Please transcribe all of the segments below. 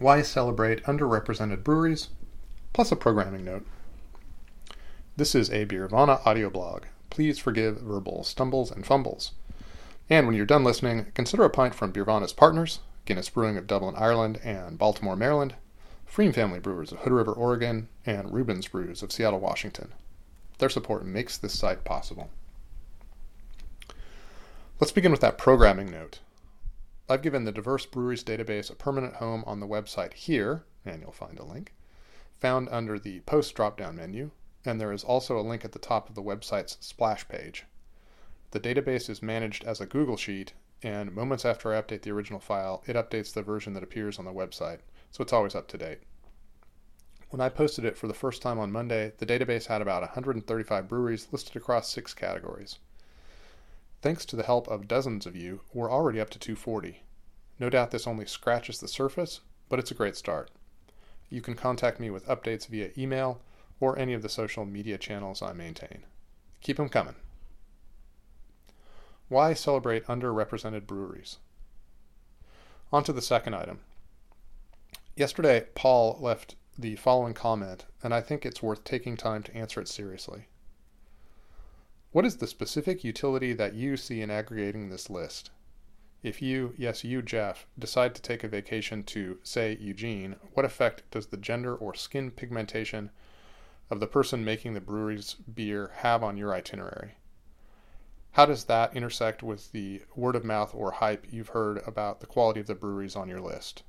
Why celebrate underrepresented breweries? Plus a programming note. This is a Beervana audio blog. Please forgive verbal stumbles and fumbles. And when you're done listening, consider a pint from Beervana's partners, Guinness Brewing of Dublin, Ireland, and Baltimore, Maryland, pFriem Family Brewers of Hood River, Oregon, and Reuben's Brews of Seattle, Washington. Their support makes this site possible. Let's begin with that programming note. I've given the Diverse Breweries database a permanent home on the website here, and you'll find a link, found under the Post drop down menu, and there is also a link at the top of the website's splash page. The database is managed as a Google Sheet, and moments after I update the original file, it updates the version that appears on the website, so it's always up to date. When I posted it for the first time on Monday, the database had about 135 breweries listed across six categories. Thanks to the help of dozens of you, we're already up to 240. No doubt this only scratches the surface, but it's a great start. You can contact me with updates via email or any of the social media channels I maintain. Keep them coming. Why celebrate underrepresented breweries? On to the second item. Yesterday, Paul left the following comment, and I think it's worth taking time to answer it seriously. What is the specific utility that you see in aggregating this list? If you, yes, you, Jeff, decide to take a vacation to, say, Eugene, what effect does the gender or skin pigmentation of the person making the brewery's beer have on your itinerary? How does that intersect with the word of mouth or hype you've heard about the quality of the breweries on your list?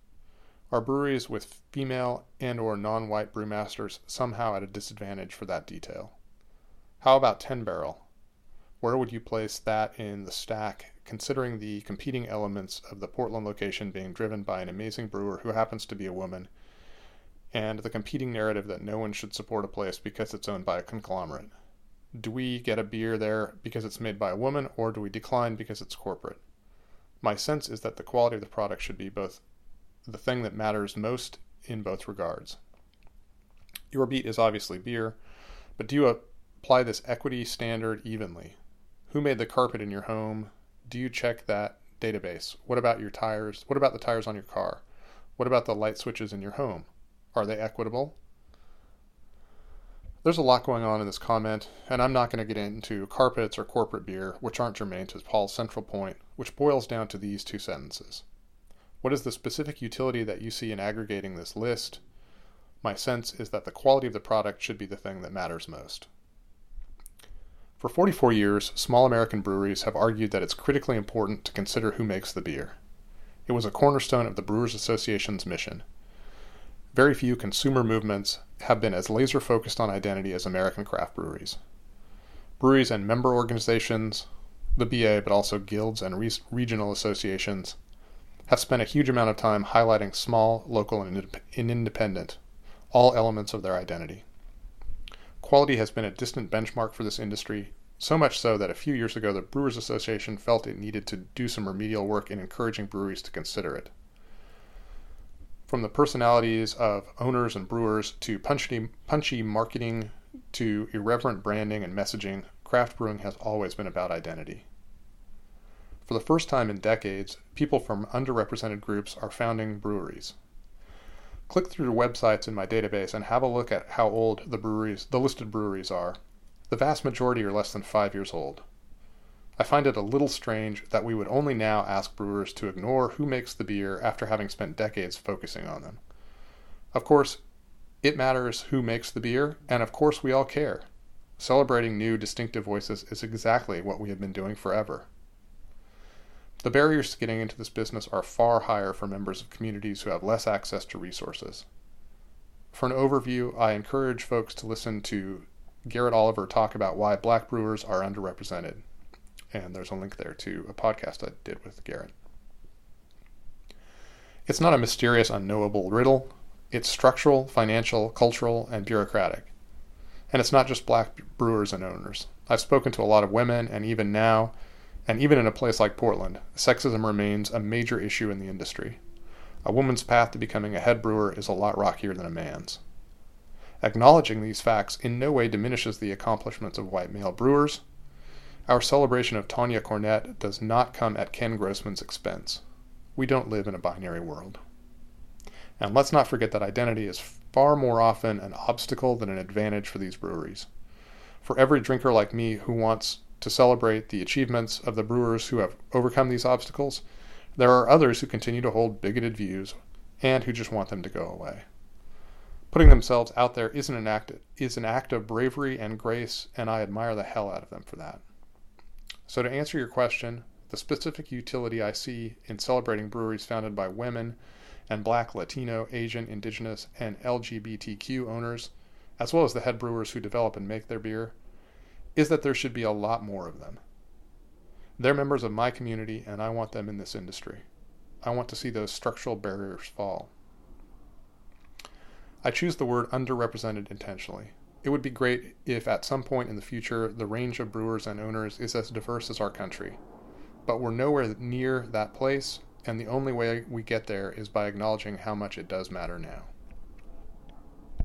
Are breweries with female and or non-white brewmasters somehow at a disadvantage for that detail? How about 10 Barrel? Where would you place that in the stack, considering the competing elements of the Portland location being driven by an amazing brewer who happens to be a woman, and the competing narrative that no one should support a place because it's owned by a conglomerate? Do we get a beer there because it's made by a woman, or do we decline because it's corporate? My sense is that the quality of the product should be both the thing that matters most in both regards. Your beat is obviously beer, but do you apply this equity standard evenly? Who made the carpet in your home? Do you check that database? What about your tires? What about the tires on your car? What about the light switches in your home? Are they equitable? There's a lot going on in this comment, and I'm not going to get into carpets or corporate beer, which aren't germane to Paul's central point, which boils down to these two sentences. What is the specific utility that you see in aggregating this list? My sense is that the quality of the product should be the thing that matters most. For 44 years, small American breweries have argued that it's critically important to consider who makes the beer. It was a cornerstone of the Brewers Association's mission. Very few consumer movements have been as laser focused on identity as American craft breweries. Breweries and member organizations, the BA, but also guilds and re- regional associations, have spent a huge amount of time highlighting small, local, and independent, all elements of their identity. Quality has been a distant benchmark for this industry, so much so that a few years ago the Brewers Association felt it needed to do some remedial work in encouraging breweries to consider it. From the personalities of owners and brewers to punchy, punchy marketing to irreverent branding and messaging, craft brewing has always been about identity. For the first time in decades, people from underrepresented groups are founding breweries. Click through the websites in my database and have a look at how old the breweries, the listed breweries are. The vast majority are less than five years old. I find it a little strange that we would only now ask brewers to ignore who makes the beer after having spent decades focusing on them. Of course, it matters who makes the beer, and of course we all care. Celebrating new, distinctive voices is exactly what we have been doing forever. The barriers to getting into this business are far higher for members of communities who have less access to resources. For an overview, I encourage folks to listen to Garrett Oliver talk about why black brewers are underrepresented. And there's a link there to a podcast I did with Garrett. It's not a mysterious, unknowable riddle. It's structural, financial, cultural, and bureaucratic. And it's not just black brewers and owners. I've spoken to a lot of women, and even now, and even in a place like Portland, sexism remains a major issue in the industry. A woman's path to becoming a head brewer is a lot rockier than a man's. Acknowledging these facts in no way diminishes the accomplishments of white male brewers. Our celebration of Tonya Cornett does not come at Ken Grossman's expense. We don't live in a binary world. And let's not forget that identity is far more often an obstacle than an advantage for these breweries. For every drinker like me who wants to celebrate the achievements of the brewers who have overcome these obstacles, there are others who continue to hold bigoted views and who just want them to go away. Putting themselves out there isn't an act is an act of bravery and grace, and I admire the hell out of them for that. So to answer your question, the specific utility I see in celebrating breweries founded by women and black, Latino, Asian, indigenous, and LGBTQ owners, as well as the head brewers who develop and make their beer, is that there should be a lot more of them. They're members of my community, and I want them in this industry. I want to see those structural barriers fall. I choose the word underrepresented intentionally. It would be great if at some point in the future the range of brewers and owners is as diverse as our country. But we're nowhere near that place, and the only way we get there is by acknowledging how much it does matter now.